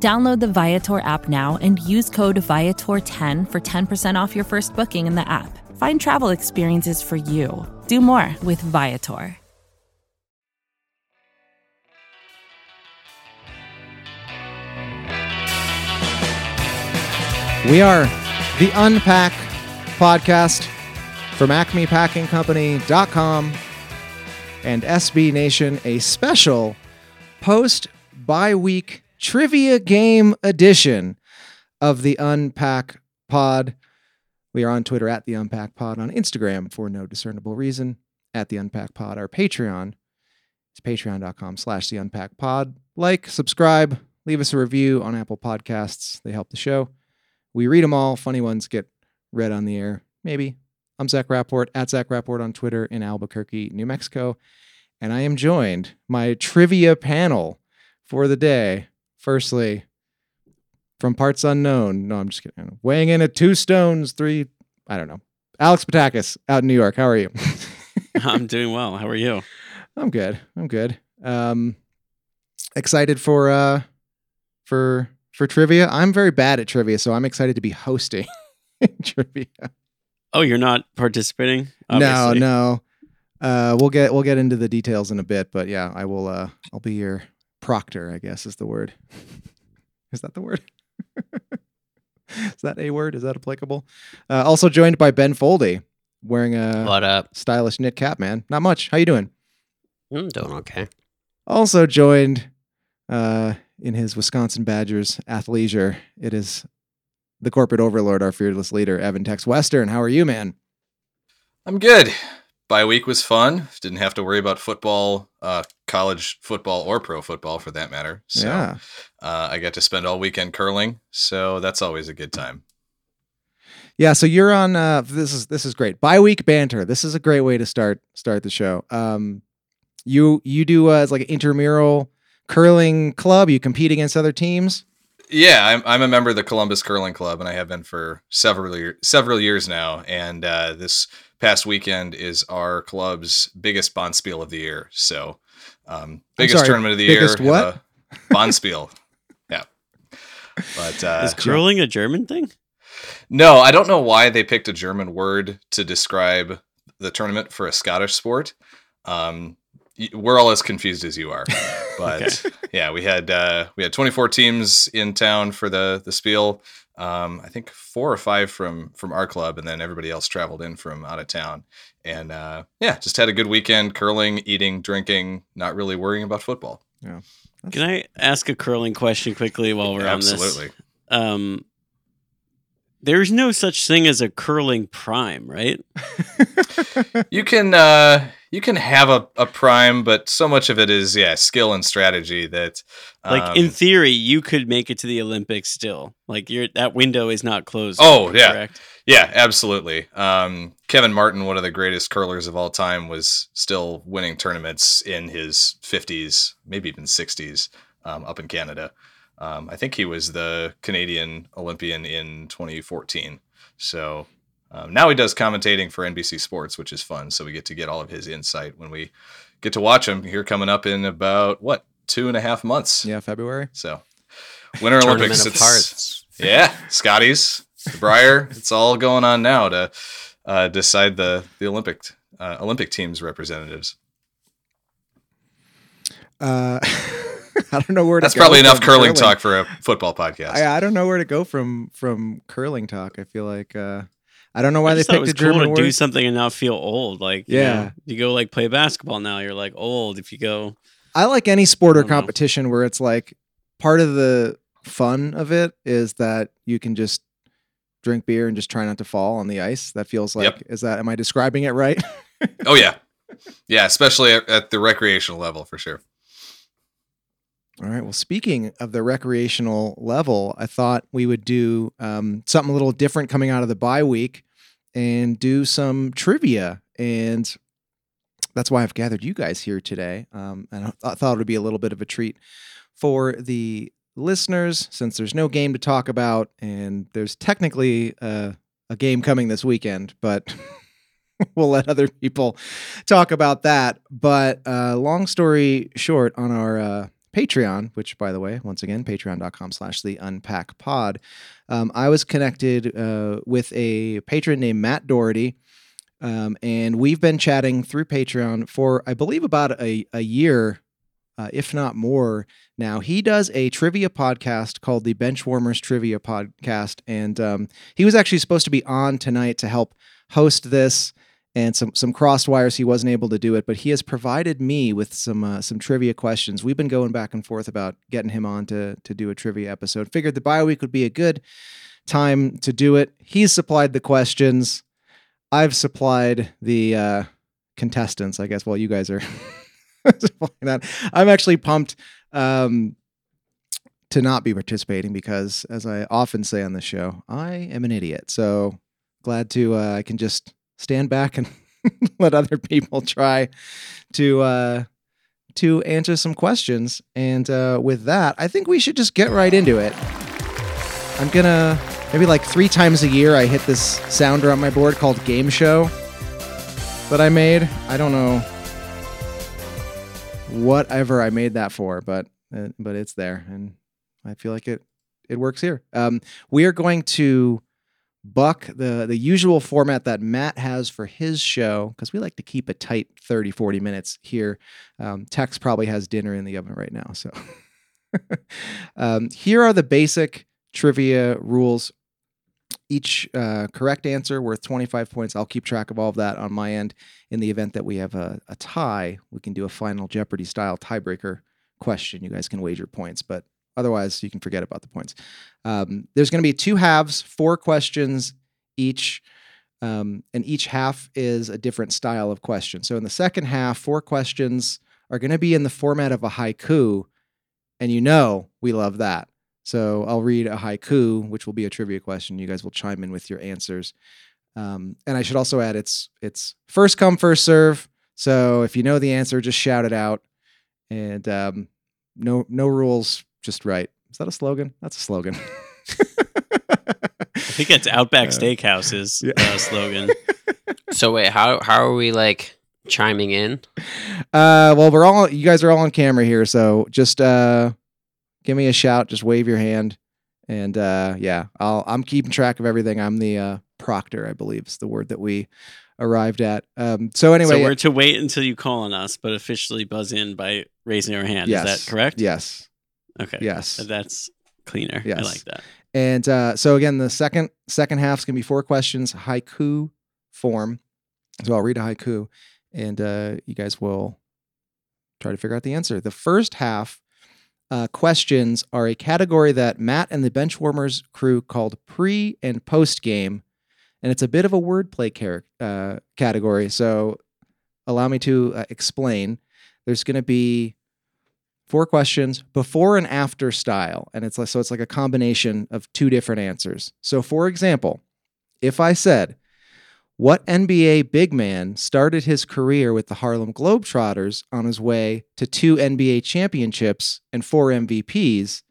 Download the Viator app now and use code Viator10 for 10% off your first booking in the app. Find travel experiences for you. Do more with Viator. We are the Unpack podcast from acmepackingcompany.com and SB Nation, a special post bye week trivia game edition of the Unpack Pod. We are on Twitter at the Unpack Pod, on Instagram for no discernible reason at the Unpack Pod. Our Patreon is patreon.com slash the Unpack Pod. Like, subscribe, leave us a review on Apple Podcasts. They help the show. We read them all. Funny ones get read on the air. Maybe. I'm Zach Rapport at Zach Rapport on Twitter in Albuquerque, New Mexico. And I am joined, my trivia panel for the day. Firstly, from parts unknown. No, I'm just kidding. Weighing in at two stones, three, I don't know. Alex Patakis out in New York. How are you? I'm doing well. How are you? I'm good. I'm good. Um, excited for uh for for trivia. I'm very bad at trivia, so I'm excited to be hosting trivia. Oh, you're not participating? No, no. Uh, we'll get we'll get into the details in a bit, but yeah, I will. Uh, I'll be your proctor. I guess is the word. is that the word? is that a word? Is that applicable? Uh, also joined by Ben Foldy, wearing a What up? stylish knit cap. Man, not much. How you doing? I'm doing okay. Also joined uh, in his Wisconsin Badgers athleisure, it is the corporate overlord, our fearless leader, Evan Tex Western. How are you, man? I'm good. Bye week was fun. Didn't have to worry about football, uh, college football, or pro football for that matter. So yeah. uh, I got to spend all weekend curling. So that's always a good time. Yeah, so you're on uh this is this is great. Bye week banter. This is a great way to start start the show. Um you you do uh it's like an intramural curling club. You compete against other teams. Yeah, I'm, I'm a member of the Columbus Curling Club, and I have been for several year, several years now. And uh, this past weekend is our club's biggest Bonspiel of the year. So, um, biggest sorry, tournament of the biggest year. what? uh, Bonspiel. yeah. But uh, Is curling a German thing? No, I don't know why they picked a German word to describe the tournament for a Scottish sport. Um, we're all as confused as you are, but yeah, we had uh, we had 24 teams in town for the the spiel. Um, I think four or five from from our club, and then everybody else traveled in from out of town. And uh, yeah, just had a good weekend, curling, eating, drinking, not really worrying about football. Yeah. Can I ask a curling question quickly while we're Absolutely. on this? Um, there's no such thing as a curling prime, right? you can uh you can have a, a prime but so much of it is yeah skill and strategy that Like in um, theory, you could make it to the Olympics still. Like your that window is not closed. Oh, yeah. correct? yeah absolutely um kevin martin one of the greatest curlers of all time was still winning tournaments in his 50s maybe even 60s um, up in canada um, i think he was the canadian olympian in 2014 so um, now he does commentating for nbc sports which is fun so we get to get all of his insight when we get to watch him here coming up in about what two and a half months Yeah, February. so winter olympics of it's- Hearts. yeah, Scotties, the Brier. it's all going on now to uh, decide the the Olympic uh, Olympic teams representatives. Uh I don't know where to That's go probably enough from curling talk for a football podcast. I, I don't know where to go from from curling talk. I feel like uh I don't know why I they just thought it picked was a German cool to do something and now feel old. Like, you Yeah. know, you go like play basketball now, you're like old. If you go, I like any sport or I don't know. competition where it's like part of the fun of it is that you can just drink beer and just try not to fall on the ice. That feels like Yep. is that am I describing it right? Oh yeah, yeah, especially at, at the recreational level for sure. All right. Well, speaking of the recreational level, I thought we would do um, something a little different coming out of the bye week and do some trivia. And that's why I've gathered you guys here today. Um, and I, th- I thought it would be a little bit of a treat for the listeners since there's no game to talk about. And there's technically a game coming this weekend, but. we'll let other people talk about that. But uh, long story short, on our uh, Patreon, which by the way, once again, patreon.com slash the unpack pod, um, I was connected uh, with a patron named Matt Dougherty. Um, and we've been chatting through Patreon for, I believe, about a, a year, uh, if not more now. He does a trivia podcast called the Benchwarmers Trivia Podcast. And um, he was actually supposed to be on tonight to help host this and some some crossed wires he wasn't able to do it but he has provided me with some uh, some trivia questions. We've been going back and forth about getting him on to to do a trivia episode. Figured the bio week would be a good time to do it. He's supplied the questions. I've supplied the uh contestants i guess while you guys are that. I'm actually pumped um to not be participating because as i often say on the show i am an idiot. So glad to uh, i can just stand back and let other people try to uh, to answer some questions. And uh, with that, I think we should just get right into it. I'm gonna maybe like three times a year I hit this sounder on my board called Game Show that I made. I don't know whatever I made that for, but uh, but it's there, and I feel like it it works here. Um, we are going to buck the the usual format that Matt has for his show because we like to keep a tight 30 40 minutes here. Um, Tex probably has dinner in the oven right now, so um, here are the basic trivia rules. Each uh, correct answer worth 25 points. I'll keep track of all of that on my end. In the event that we have a, a tie, we can do a final Jeopardy style tiebreaker question. You guys can wager points, but Otherwise, you can forget about the points. Um, there's going to be two halves, four questions each, um, and each half is a different style of question. So in the second half, four questions are going to be in the format of a haiku, and you know we love that. So I'll read a haiku, which will be a trivia question. You guys will chime in with your answers. Um, and I should also add it's it's first come first serve. So if you know the answer, just shout it out. And um, no no rules just right. Is that a slogan? That's a slogan. I think it's Outback Uh, Steakhouse's yeah. uh, slogan. So wait, how how are we like chiming in? Uh, well, we're all you guys are all on camera here, so just uh, give me a shout. Just wave your hand, and uh, yeah, I'll I'm keeping track of everything. I'm the uh, proctor, I believe, is the word that we arrived at. Um, so anyway, so we're to wait until you call on us, but officially buzz in by raising our hand. yes, Is that correct? Yes, Okay. yes. That's cleaner. Yes. I like that. And uh, so again, the second second half is gonna be four questions, haiku form. So I'll read a haiku, and uh, you guys will try to figure out the answer. The first half uh, questions are a category that Matt and the Benchwarmers crew called pre and post game, and it's a bit of a wordplay car- uh, category. So allow me to uh, explain. There's going to be four questions before and after style. And it's like so it's like a combination of two different answers. So for example if i said what nba big man started his career with the harlem globetrotters on his way to two nba championships and four mvps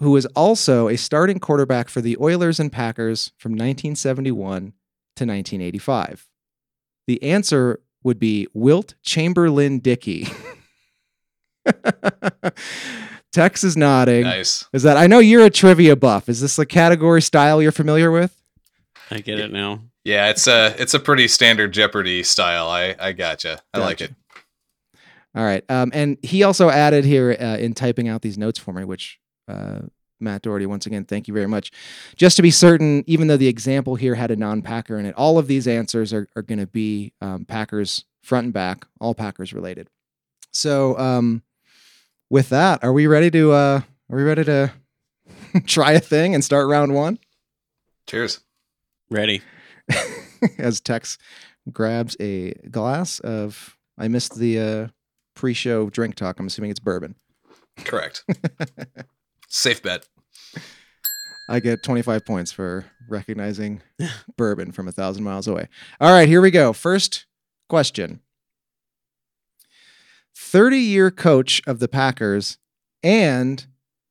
who was also a starting quarterback for the oilers and packers from 1971 to 1985 the answer would be wilt chamberlain dickey Tex is nodding. Nice. Is that I know you're a trivia buff. Is this a category style you're familiar with? I get it now. Yeah, it's a it's a pretty standard Jeopardy style. I I gotcha. I like it. All right. Um, and he also added here uh, in typing out these notes for me, which uh, Matt Dougherty, once again, thank you very much. Just to be certain, even though the example here had a non-Packer in it, all of these answers are, are going to be um, Packers front and back, all Packers related. So, um, with that, are we ready to? Uh, are we ready to try a thing and start round one? Cheers. Ready. as Tex grabs a glass of. I missed the uh, pre-show drink talk. I'm assuming it's bourbon. Correct. Safe bet. I get 25 points for recognizing bourbon from a thousand miles away. All right, here we go. First question 30 year coach of the Packers and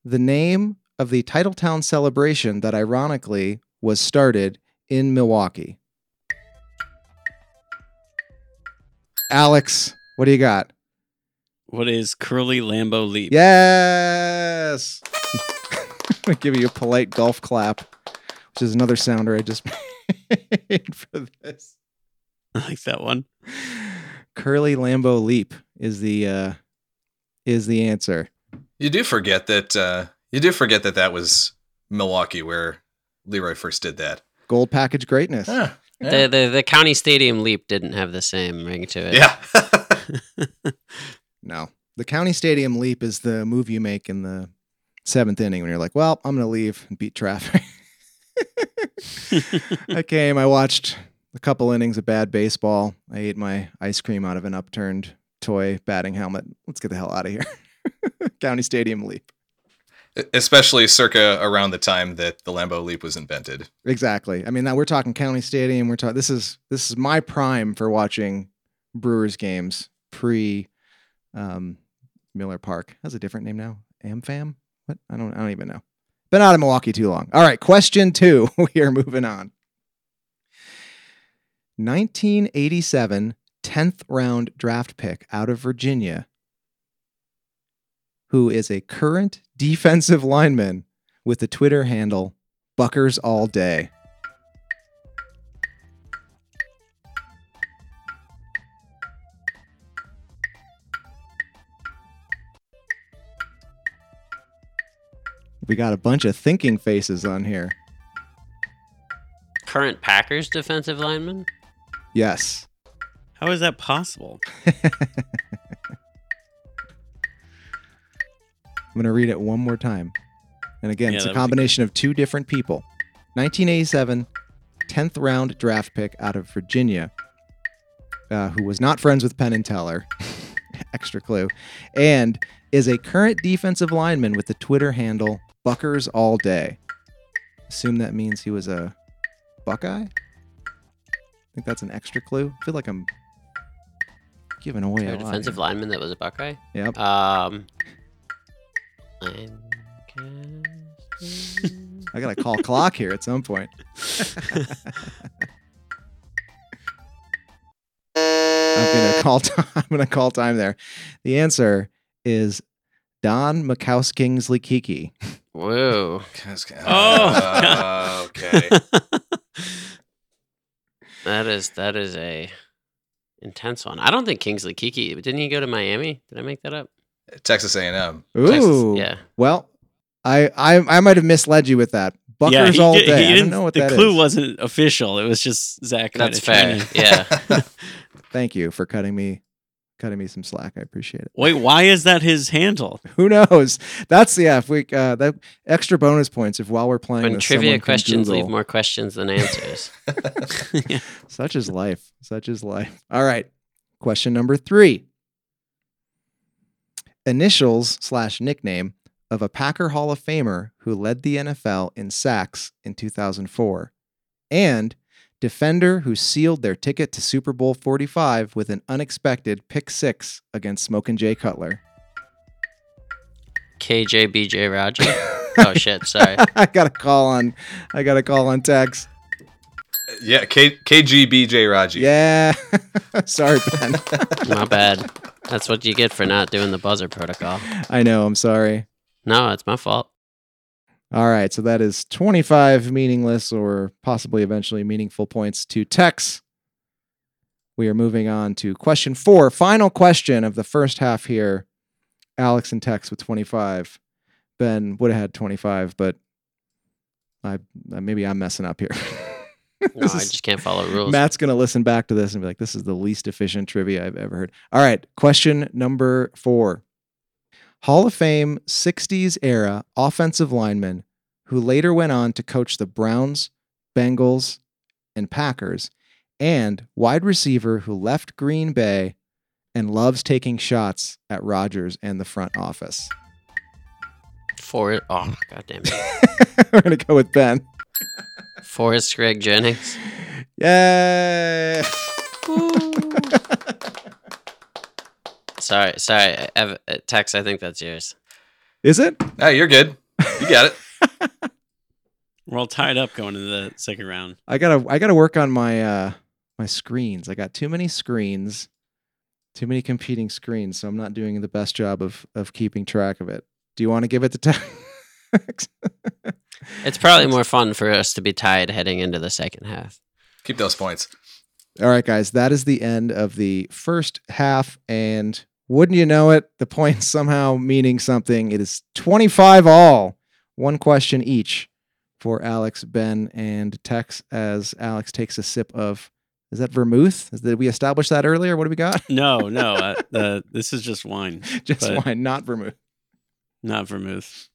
the name of the Titletown celebration that ironically was started in Milwaukee. Alex, what do you got? What is Curly Lambeau Leap? Yes. I'm gonna give you a polite golf clap, which is another sounder I just made for this. I like that one. Curly Lambeau leap is the uh is the answer. You do forget that uh you do forget that that was Milwaukee where LeRoy first did that. Gold package greatness. Ah, The, the the county stadium leap didn't have the same ring to it. yeah. No. The county stadium leap is the move you make in the seventh inning when you're like, well, I'm going to leave and beat traffic. I came, I watched a couple innings of bad baseball. I ate my ice cream out of an upturned toy batting helmet. Let's get the hell out of here. county stadium leap. Especially circa around the time that the Lambeau Leap was invented. Exactly. I mean, now we're talking county stadium. We're talking. This is this is my prime for watching Brewers games pre um, Miller Park. Has a different name now. AmFam. What? I don't. I don't even know. Been out of Milwaukee too long. All right. Question two. we are moving on. 1987 10th round draft pick out of Virginia, who is a current defensive lineman with the Twitter handle Buckers All Day. We got a bunch of thinking faces on here. Current Packers defensive lineman. Yes. How is that possible? I'm going to read it one more time. And again, Yeah, it's a combination of two different people. 1987, 10th round draft pick out of Virginia, uh, who was not friends with Penn and Teller. Extra clue. And is a current defensive lineman with the Twitter handle Buckers All Day. Assume that means he was a Buckeye? I think that's an extra clue. I feel like I'm giving away A a lot. defensive here. lineman that was a Buckeye. Yep. Um. I'm I gotta call clock here at some point. I'm gonna call. Time, I'm gonna call time there. The answer is Don Majkowski Kingsley Keke. Whoa. Uh, okay. That is that is a intense one. I don't think Kingsley Keke didn't he go to Miami? Did I make that up? Texas A&M. Ooh. yeah. Well, I I I might have misled you with that. Buckers he all di- day. he I don't didn't- know what the that clue is. wasn't official. It was just Zach. That's fair. trying to- Yeah. Thank you for cutting me cutting me some slack. I appreciate it. Wait, why is that his handle? Who knows? That's yeah. If we uh, that extra bonus points if while we're playing when this, trivia someone can questions leave more questions than answers. Such is life. Such is life. All right. Question number three. Initials slash nickname of a Packer Hall of Famer who led the NFL in sacks in 2004, and defender who sealed their ticket to Super Bowl 45 with an unexpected pick six against Smokin' Jay Cutler. KJ BJ Raji. oh shit, sorry. I got a call on. I got a call on text. Yeah, K- KGBJ Raji. Yeah. Sorry, Ben. My bad. That's what you get for not doing the buzzer protocol. I know. I'm sorry. No, it's my fault. All right, so that is 25 meaningless or possibly eventually meaningful points to Tex. We are moving on to question four, final question of the first half here. Alex and Tex with 25. Ben would have had 25, but I maybe I'm messing up here. No, This I just can't follow rules. Matt's going to listen back to this and be like, this is the least efficient trivia I've ever heard. All right. Question number four Hall of Fame 60s era offensive lineman who later went on to coach the Browns, Bengals, and Packers, and wide receiver who left Green Bay and loves taking shots at Rodgers and the front office. For it, oh god damn it. We're gonna go with Ben. Forrest Gregg Jennings. Yay! Sorry, sorry. Ev- Tex, I think that's yours. Is it? Ah, you're good. You got it. We're all tied up going into the second round. I gotta I gotta work on my uh my screens. I got too many screens, too many competing screens, so I'm not doing the best job of of keeping track of it. Do you want to give it to Tex? It's probably more fun for us to be tied heading into the second half. Keep those points. All right, guys, that is the end of the first half. And wouldn't you know it, the points somehow meaning something. It is 25 all, one question each for Alex, Ben, and Tex as Alex takes a sip of. Is that vermouth? Is- Did we establish that earlier? What do we got? No, no. Uh, the this is just wine, Just wine, not vermouth. not vermouth.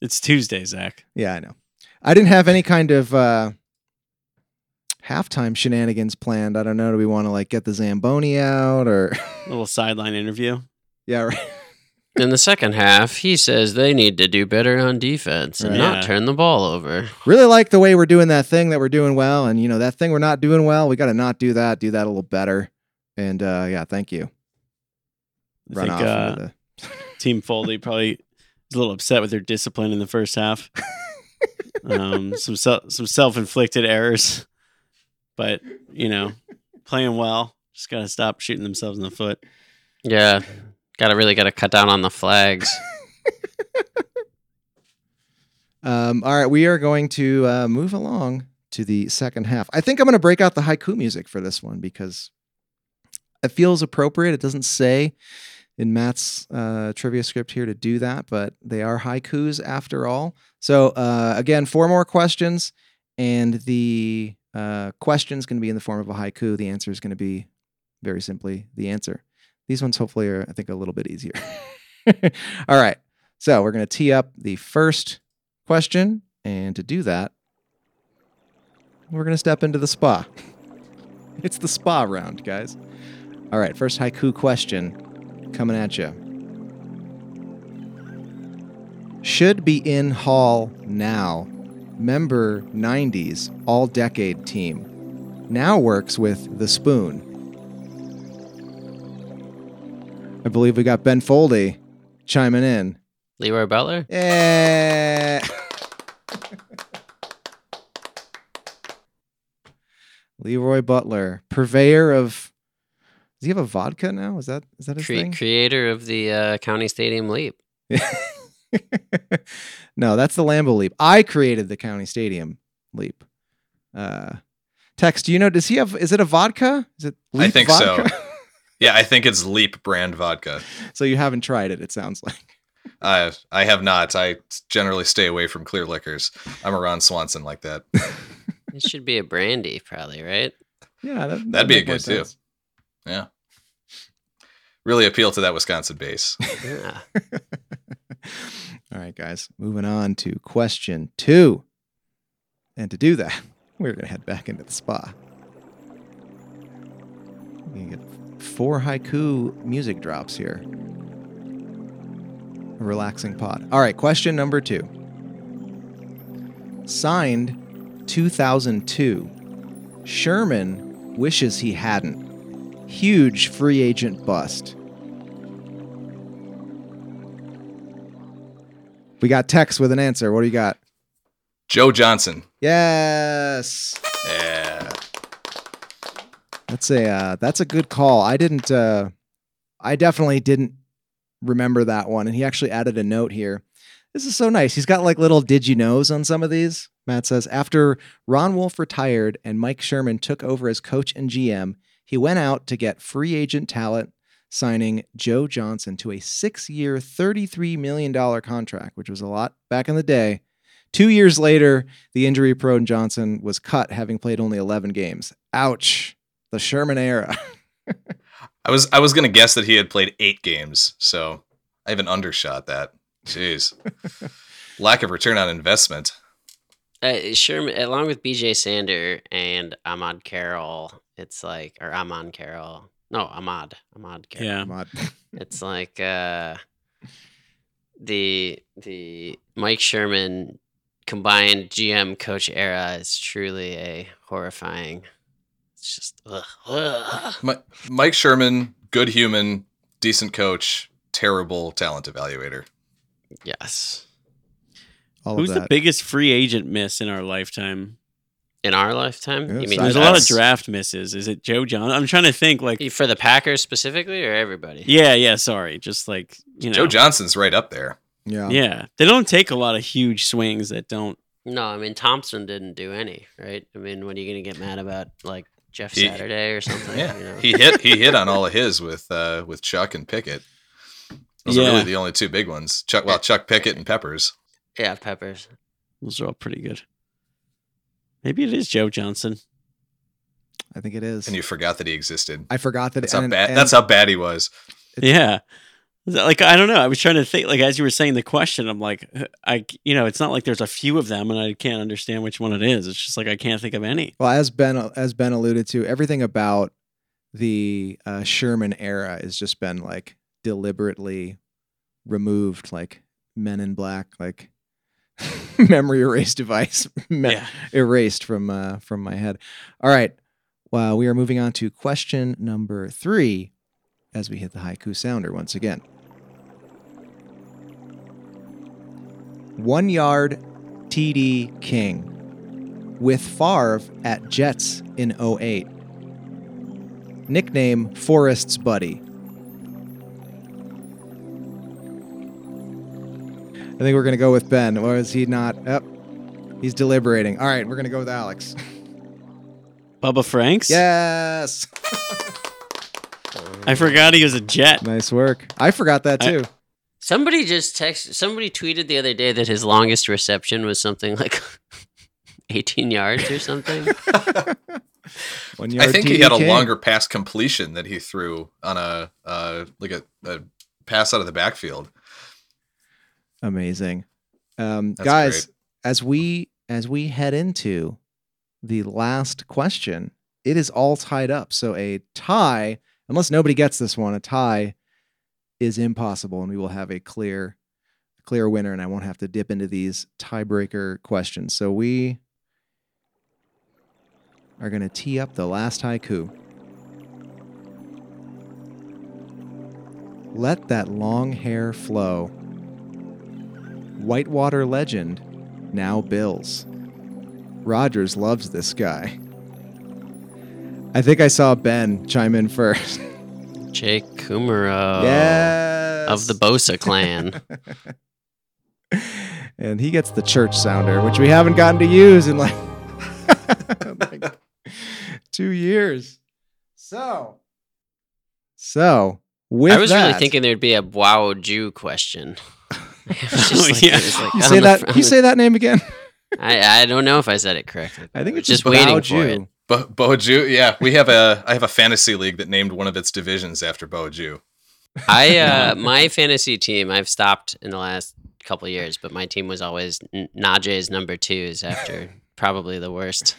It's Tuesday, Zach. Yeah, I know. I didn't have any kind of uh halftime shenanigans planned. I don't know. Do we want to like get the Zamboni out or a little sideline interview. yeah, right. In the second half, he says they need to do better on defense and Right. not Yeah. turn the ball over. really like the way we're doing that thing that we're doing well and you know that thing we're not doing well we got to not do that do that a little better and uh yeah thank you I run think off uh, into Team Foley probably was a little upset with their discipline in the first half. um, some se- some self inflicted errors, but you know, playing well. Just gotta stop shooting themselves in the foot. Yeah, gotta really gotta cut down on the flags. um all right we are going to uh move along to the second half i think i'm going to break out the haiku music for this one because it feels appropriate it doesn't say in matt's uh trivia script here to do that but they are haikus after all so uh again four more questions and the uh, question is going to be in the form of a haiku. The answer is going to be very simply the answer. These ones, hopefully, are I think a little bit easier. All right, so we're going to tee up the first question, and to do that, we're going to step into the spa. It's the spa round, guys. All right, first haiku question coming at you. Should be in hall now member 90s all decade team. Now works with the spoon. I believe we got ben foldy chiming in. LeRoy Butler? yeah. LeRoy butler purveyor of does he have a vodka now? Is that is that his Cre- thing? creator of the uh, County Stadium Leap. no, that's the Lambeau leap. I created the county stadium leap. Uh, Tex, do you know? Does he have? Is it a vodka? Is it? Leap I Leap think so. Yeah, I think it's Leap brand vodka. so you haven't tried it. It sounds like. I I have not. I generally stay away from clear liquors. I'm a Ron Swanson like that. It should be a brandy, probably, right? Yeah, that, That'd be a more good, too. Yeah. Really appeal to that Wisconsin base. Yeah. All right, guys. Moving on to question two. And to do that, we're gonna head back into the spa. We're get four haiku music drops here. A relaxing pod. All right, question number two. Signed 2002. Sherman wishes he hadn't. Huge free agent bust. We got Tex with an answer. What do you got? Joe Johnson. Yes. Yeah. That's a uh, that's a good call. I didn't uh I definitely didn't remember that one and he actually added a note here. This is so nice. He's got like little did you knows on some of these. Matt says after Ron Wolf retired and Mike Sherman took over as coach and GM, he went out to get free agent talent signing Joe Johnson to a 6-year, $33 million contract, which was a lot back in the day. 2 years later, the injury-prone Johnson was cut having played only 11 games. Ouch. The Sherman era. I was I was gonna guess that he had played eight games, so I even undershot that. Jeez. Lack of return on investment. Uh, Sherman, along with BJ Sander and Ahmad Carroll, it's like, or Amon Carroll. No, Ahmad. Ahmad Carroll. Yeah. Mod. It's like, uh, the the Mike Sherman combined GM coach era is truly a horrifying. It's just ugh, ugh. Mi- Mike Sherman, good human, decent coach, terrible talent evaluator. yes. All Who's of the biggest free agent miss in our lifetime? In our lifetime, Yeah, you mean There's a lot of draft misses. Is it Joe John? I'm trying to think. Like, for the Packers specifically, or everybody? yeah, yeah. Sorry, just like you know, Joe Johnson's right up there. yeah. Yeah, they don't take a lot of huge swings that don't. No, I mean Thompson didn't do any, right? I mean, when are you gonna get mad about like Jeff He- Saturday or something? Yeah, you know? he hit he hit on all of his with uh, with Chuck and Pickett. Those are Yeah. really the only two big ones. Chuck, well, Chuck Pickett and Peppers. yeah, Peppers. Those are all pretty good. Maybe it is Joe Johnson. I think it is. And you forgot that he existed. I forgot that. That's how bad. and- That's how bad he was. Yeah. Like I don't know. I was trying to think. Like as you were saying the question, I'm like, I you know, it's not like there's a few of them, and I can't understand which one it is. It's just like I can't think of any. Well, as Ben as Ben alluded to, everything about the uh, Sherman era has just been like deliberately removed, like Men in Black, like memory erase device me- Yeah. erased from uh, from my head. All right, well, we are moving on to question number three, as we hit the haiku sounder once again. One yard TD King with Favre at Jets in 08. Nickname Forrest's Buddy. I think we're going to go with Ben. Or is he not? Yep. He's deliberating. All right, we're going to go with Alex. Bubba Franks. yes. I forgot he was a Jet. Nice work. I forgot that I- too. Somebody just texted, Somebody tweeted the other day that his longest reception was something like 18 yards or something. One I yard think he had a longer pass completion that he threw on a uh, like a, a pass out of the backfield. Amazing. Um, guys, great. as we as we head into the last question, it is all tied up. So a tie, unless nobody gets this one, a tie is impossible, and we will have a clear clear winner, and I won't have to dip into these tiebreaker questions. So we are going to tee up the last haiku. Let that long hair flow. Whitewater legend, now Bills. Rodgers loves this guy. I think I saw Ben chime in first. Jake Kumerow yes. of the Bosa clan. and he gets the church sounder, which we haven't gotten to use in like, like two years. So, so with I was really thinking there'd be a wow Jew question. It was just like- Yeah. like You say that. fr- you say that name again? I, I don't know if I said it correctly. I think it's just just waiting Bao for it. Bo, Bo Jew, yeah, we have a I have a fantasy league that named one of its divisions after Bo Jew. I uh, my fantasy team. I've stopped in the last couple of years, but my team was always N- Najeh's number twos after probably the worst,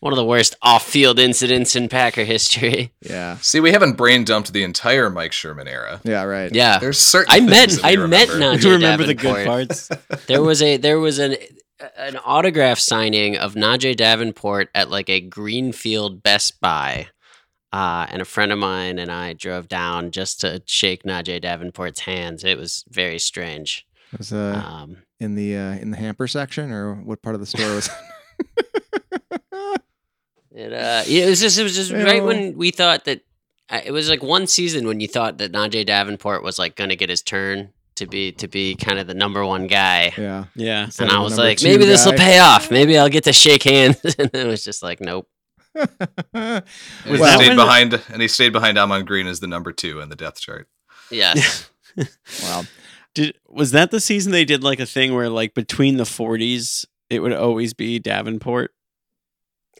one of the worst off-field incidents in Packer history. Yeah. See, we haven't brain dumped the entire Mike Sherman era. Yeah. Right. Yeah, There's certain. I met that I we met remember. Najeh Do you remember the good parts? There was a there was an an autograph signing of Najeh Davenport at like a Greenfield Best Buy. Uh, and a friend of mine and I drove down just to shake Najeh Davenport's hands. It was very strange. It was uh, Um, in the uh, in the hamper section, or what part of the store was? It uh, it was just it was just You right know. when we thought that uh, it was like one season when you thought that Najeh Davenport was like going to get his turn to be to be kind of the number one guy, yeah. Yeah. Instead and I was like, maybe this will pay off. Maybe I'll get to shake hands, and it was just like, nope. And Was he that stayed when- behind, and he stayed behind Ahman Green as the number two in the depth chart. Yes, wow. Did was that the season they did like a thing where like between the 40s it would always be Davenport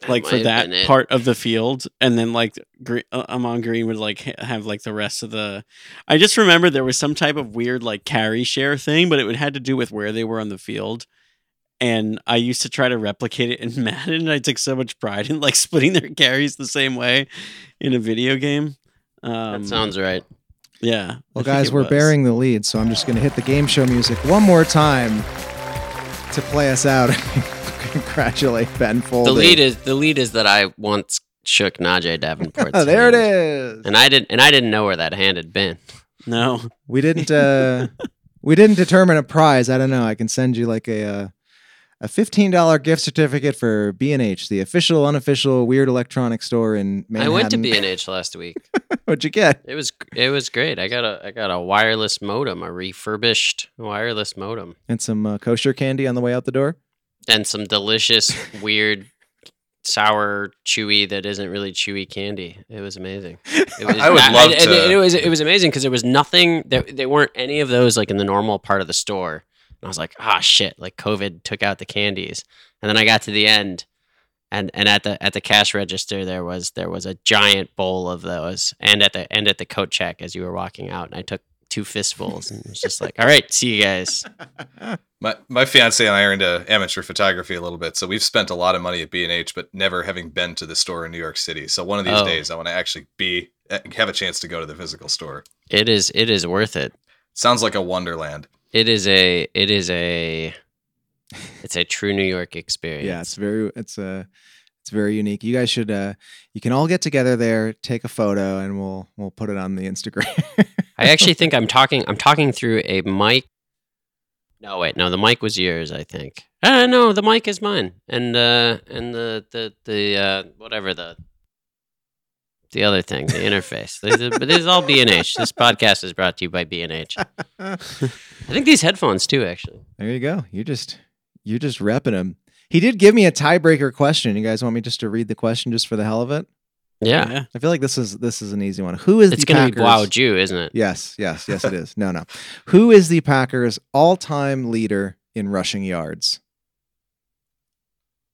like for that part of the field and then like Gre- uh, Ahman Green would like ha- have like the rest of the I just remember there was some type of weird like carry share thing but it would had to do with where they were on the field and I used to try to replicate it in Madden and I took so much pride in like splitting their carries the same way in a video game um that sounds right. Yeah. Well, guys, we're was. bearing the lead, so I'm just going to hit the game show music one more time to play us out. Congratulate Ben Foldy. The lead is the lead is that I once shook Najeh Davenport. Oh, there it hand. is. and I didn't and I didn't know where that hand had been. No. We didn't. Uh, we didn't determine a prize. I don't know. I can send you like a uh, a fifteen dollar gift certificate for B and H, the official, unofficial, weird electronic store in Manhattan. I went to B and H last week. What'd you get? It was it was great. I got a I got a wireless modem, a refurbished wireless modem, And some uh, kosher candy on the way out the door. and some delicious weird sour chewy that isn't really chewy candy. It was amazing. It was, I would love and to- It, was it was amazing because there was nothing. There there weren't any of those like in the normal part of the store. And I was like, ah, shit! Like COVID took out the candies, and then I got to the end, and and at the at the cash register there was there was a giant bowl of those, and at the and at the coat check as you were walking out, and I took two fistfuls and was just like, all right, see you guys. My my fiance and I are into amateur photography a little bit, so we've spent a lot of money at B and H, but never having been to the store in New York City. So one of these Oh. days, I want to actually be eh, have a chance to go to the physical store. It is it is worth it. Sounds like a wonderland. It is a it is a it's a true New York experience. Yeah, it's very. It's a it's very unique. You guys should. Uh, you can all get together there, take a photo, and we'll we'll put it on the Instagram. I actually think I'm talking I'm talking through a mic. No, wait, no, the mic was yours, I think. Uh no, the mic is mine. And uh and the the the uh whatever the the other thing, the interface. This is- But this is all B and H. This podcast is brought to you by B and H. I think these headphones too, actually. There you go. You just you're just repping him. He did give me a tiebreaker question. You guys want me just to read the question just for the hell of it? Yeah. I feel like this is this is an easy one. Who is It's the gonna Packers? be wow Jew, isn't it? Yes, yes, yes. It is. No, no. Who is the Packers' all-time leader in rushing yards?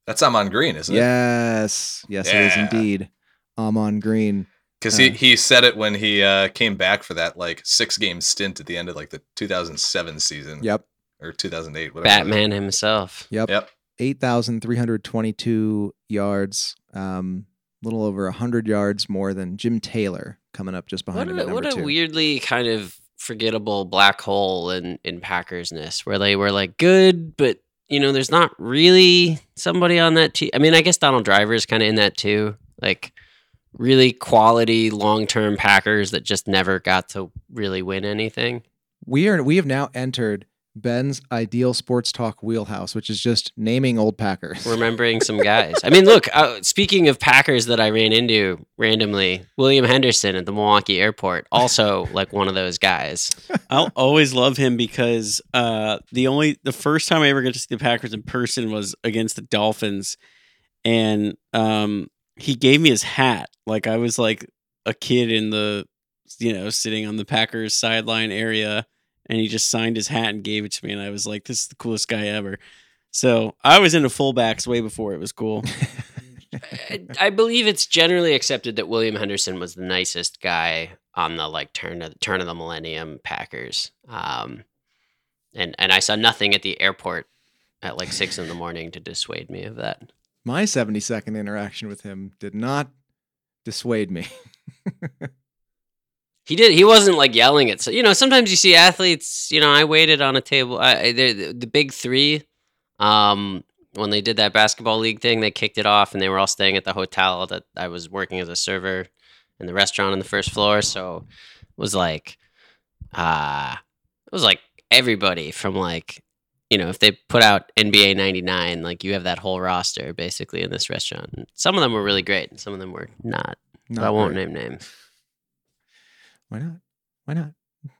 That's Ahman Green, isn't it? Yes, yes, it is indeed. Ahman Green. Because Uh. he, he said it when he uh, came back for that like six game stint at the end of like the 2007 season Yep, or 2008. Whatever. Batman himself. yep. Yep. Eight thousand three hundred twenty-two yards. Um, a little over hundred yards more than Jim Taylor coming up just behind What him a, at number what a two. weirdly kind of forgettable black hole in in Packersness, where they were like good, but you know, there's not really somebody on that team. I mean, I guess Donald Driver is kind of in that too. Like really quality long term Packers that just never got to really win anything. we are we have now entered Ben's ideal sports talk wheelhouse, which is just naming old Packers. Remembering some guys. I mean, look. Uh, speaking of Packers that I ran into randomly, William Henderson at the Milwaukee airport, also like one of those guys. I'll always love him because uh, the only the first time I ever got to see the Packers in person was against the Dolphins, and um, he gave me his hat. Like I was like a kid in the, you know, sitting on the Packers sideline area, and he just signed his hat and gave it to me, and I was like, "This is the coolest guy ever." So I was into fullbacks way before it was cool. I- believe it's generally accepted that William Henderson was the nicest guy on the like turn of turn of the millennium Packers. Um, and and I saw nothing at the airport at like six in the morning to dissuade me of that. My 70 second interaction with him did not dissuade me. He did. He wasn't like yelling at. So you know, sometimes you see athletes. You know, I waited on a table. I, the, the big three. Um, when they did that basketball league thing, they kicked it off, and they were all staying at the hotel that I was working as a server in the restaurant on the first floor. So it was like, uh it was like everybody from like, you know, if they put out NBA '99, like you have that whole roster basically in this restaurant. And some of them were really great, and some of them were not. Not I won't great. name names. Why not? Why not?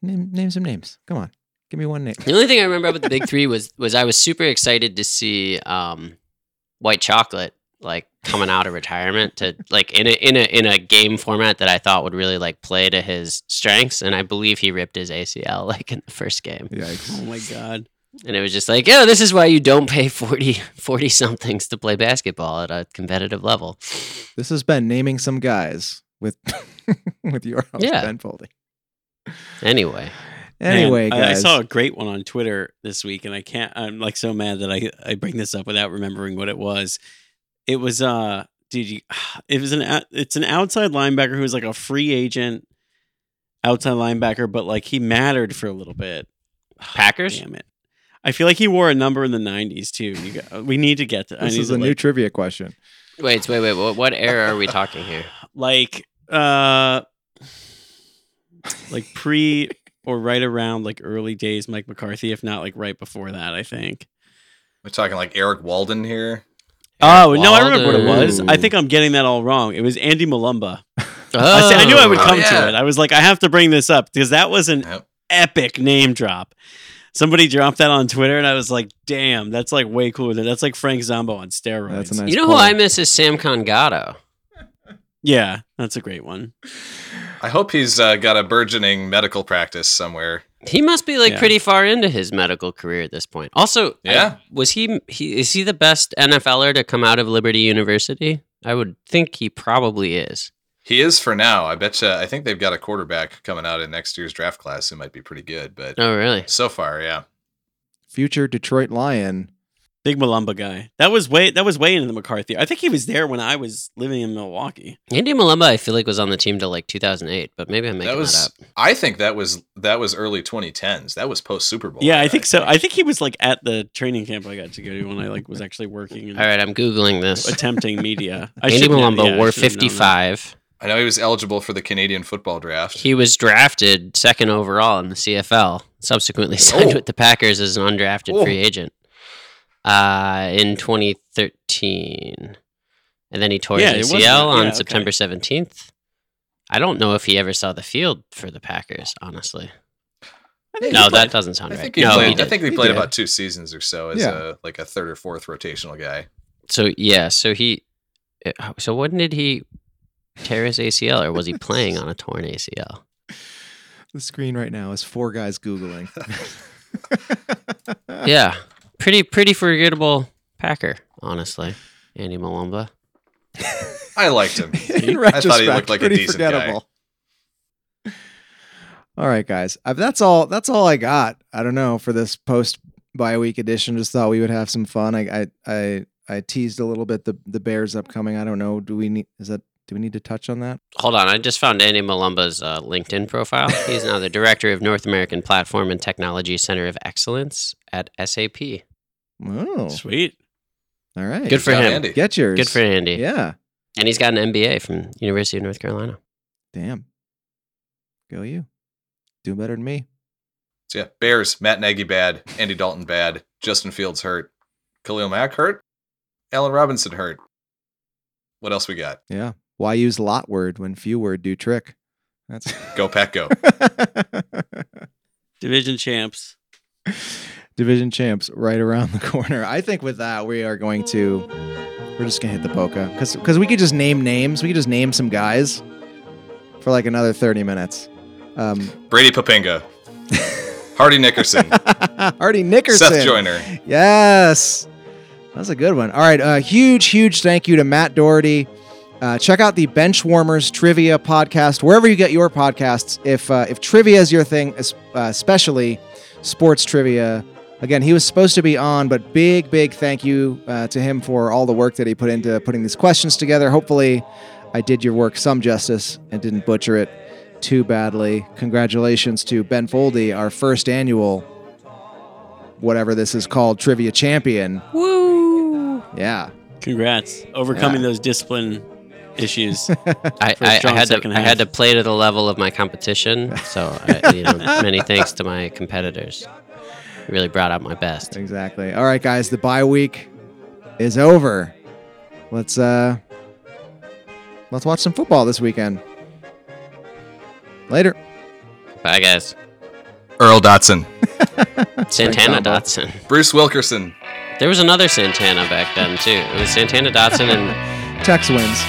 Name name some names. Come on. Give me one name. The only thing I remember about the big three was was I was super excited to see um, White Chocolate like coming out of retirement to like in a in a in a game format that I thought would really like play to his strengths, and I believe he ripped his ACL like in the first game, Yikes. oh my god! And it was just like, oh, this is why you don't pay 40, 40 somethings to play basketball at a competitive level. This has been naming some guys with with your host Yeah. Ben Foldy. Anyway, Anyway, Man, I- guys. I, saw a great one on Twitter this week, and I can't. I'm like so mad that I I bring this up without remembering what it was. It was uh, dude, you, it was an it's an outside linebacker who was like a free agent outside linebacker, but like he mattered for a little bit. Packers. Damn it. I feel like he wore a number in the 90s too. You got, we need to get to I This need is to, a new trivia question. Wait, wait, wait. What, what era are we talking here? like uh like pre or right around like early days Mike McCarthy, if not like right before that, I think. We're talking like Erik Walden here. Oh no, I remember what it was. I think I'm getting that all wrong. It was Andy Mulumba. Oh, I, said- I knew I would Oh, come yeah. to it. I was like, I have to bring this up because that was an Yep. epic name drop. Somebody dropped that on Twitter, and I was like, "Damn, that's like way cooler than that's like Frank Zombo on steroids." That's a nice. You know pull. who I miss is Sam Congato. Yeah, that's a great one. I hope he's uh, got a burgeoning medical practice somewhere. He must be like Yeah. pretty far into his medical career at this point. Also, I- Yeah. was he, he is he the best NFLer to come out of Liberty University? I would think he probably is. He is for now. I bet you. I think they've got a quarterback coming out in next year's draft class who might be pretty good. But Oh, really? so far, yeah. future Detroit Lion. Big Mulumba guy. That was way that was way into the McCarthy. I think he was there when I was living in Milwaukee. Andy Mulumba, I feel like was on the team till like 2008, but maybe I'm making that that, up. I think that was that was early 2010s. That was post Super Bowl. Yeah, I era, think so. I think he was like at the training camp I got to go to when I like was actually working and All right, I'm googling this. attempting media. I Andy Mulumba yeah, wore should have known that. 55. I know he was eligible for the Canadian football draft. He was drafted second overall in the CFL. Subsequently signed Oh. with the Packers as an undrafted Oh. free agent uh, in 2013, and then he tore Yeah, his wasn't- ACL on yeah, okay. September 17th. I don't know if he ever saw the field for the Packers. Honestly, no, he that doesn't sound I right. think he no, played. he I think he He played did. about two seasons or so as Yeah. a like a third or fourth rotational guy. So yeah, so he. uh, So when did he tear his ACL, or was he playing on a torn ACL? The screen right now is four guys googling. yeah, pretty pretty forgettable Packer, honestly. Andy Mulumba. I liked him. In I thought he looked like a decent guy. All right, guys. Uh, That's all. That's all I got. I don't know for this post bye week edition. Just thought we would have some fun. I I I, I teased a little bit the the Bears upcoming. I don't know. Do we need? Is that? Do we need to touch on that? Hold on, I just found Andy Mulumba's uh, LinkedIn profile. He's now the director of North American Platform and Technology Center of Excellence at SAP. Oh, Sweet. all right. Good for job, him. Andy. Get yours. Good for Andy. Yeah. And he's got an MBA from University of North Carolina. Damn. Go you. Do better than me. So yeah, Bears, Matt Nagy bad, Andy Dalton bad, Justin Fields hurt, Khalil Mack hurt, Allen Robinson hurt. What else we got? Yeah. Why use lot word when few word do trick? That's Go Pack Go. Division champs. division champs right around the corner. I think with that we are going to we're just gonna hit the polka because because we could just name names. We could just name some guys for like another thirty minutes. Um, Brady Poppinga, Hardy Nickerson, Hardy Nickerson, Seth Joyner. Yes, that's a good one. All right, uh, huge huge thank you to Matt Dougherty. Uh, check out the Benchwarmers Trivia podcast wherever you get your podcasts. If uh, if trivia is your thing, uh, especially sports trivia. Again, he was supposed to be on, but big, big thank you uh, to him for all the work that he put into putting these questions together. Hopefully, I did your work some justice and didn't butcher it too badly. Congratulations to Ben Foldy, our first annual, whatever this is called, trivia champion. Woo! Yeah. Congrats. Overcoming Yeah. those discipline issues. I, For a I, I strong had to second I had to play to the level of my competition. So I, you know, many thanks to my competitors. Really brought out my best. Exactly. All right, guys, the bye week is over. Let's uh let's watch some football this weekend. Later. Bye, guys. Earl Dotson, Santana. Dotson. Bruce Wilkerson. There was another Santana back then too. It was Santana Dotson and Tex wins.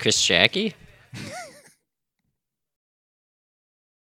Chris Shackey.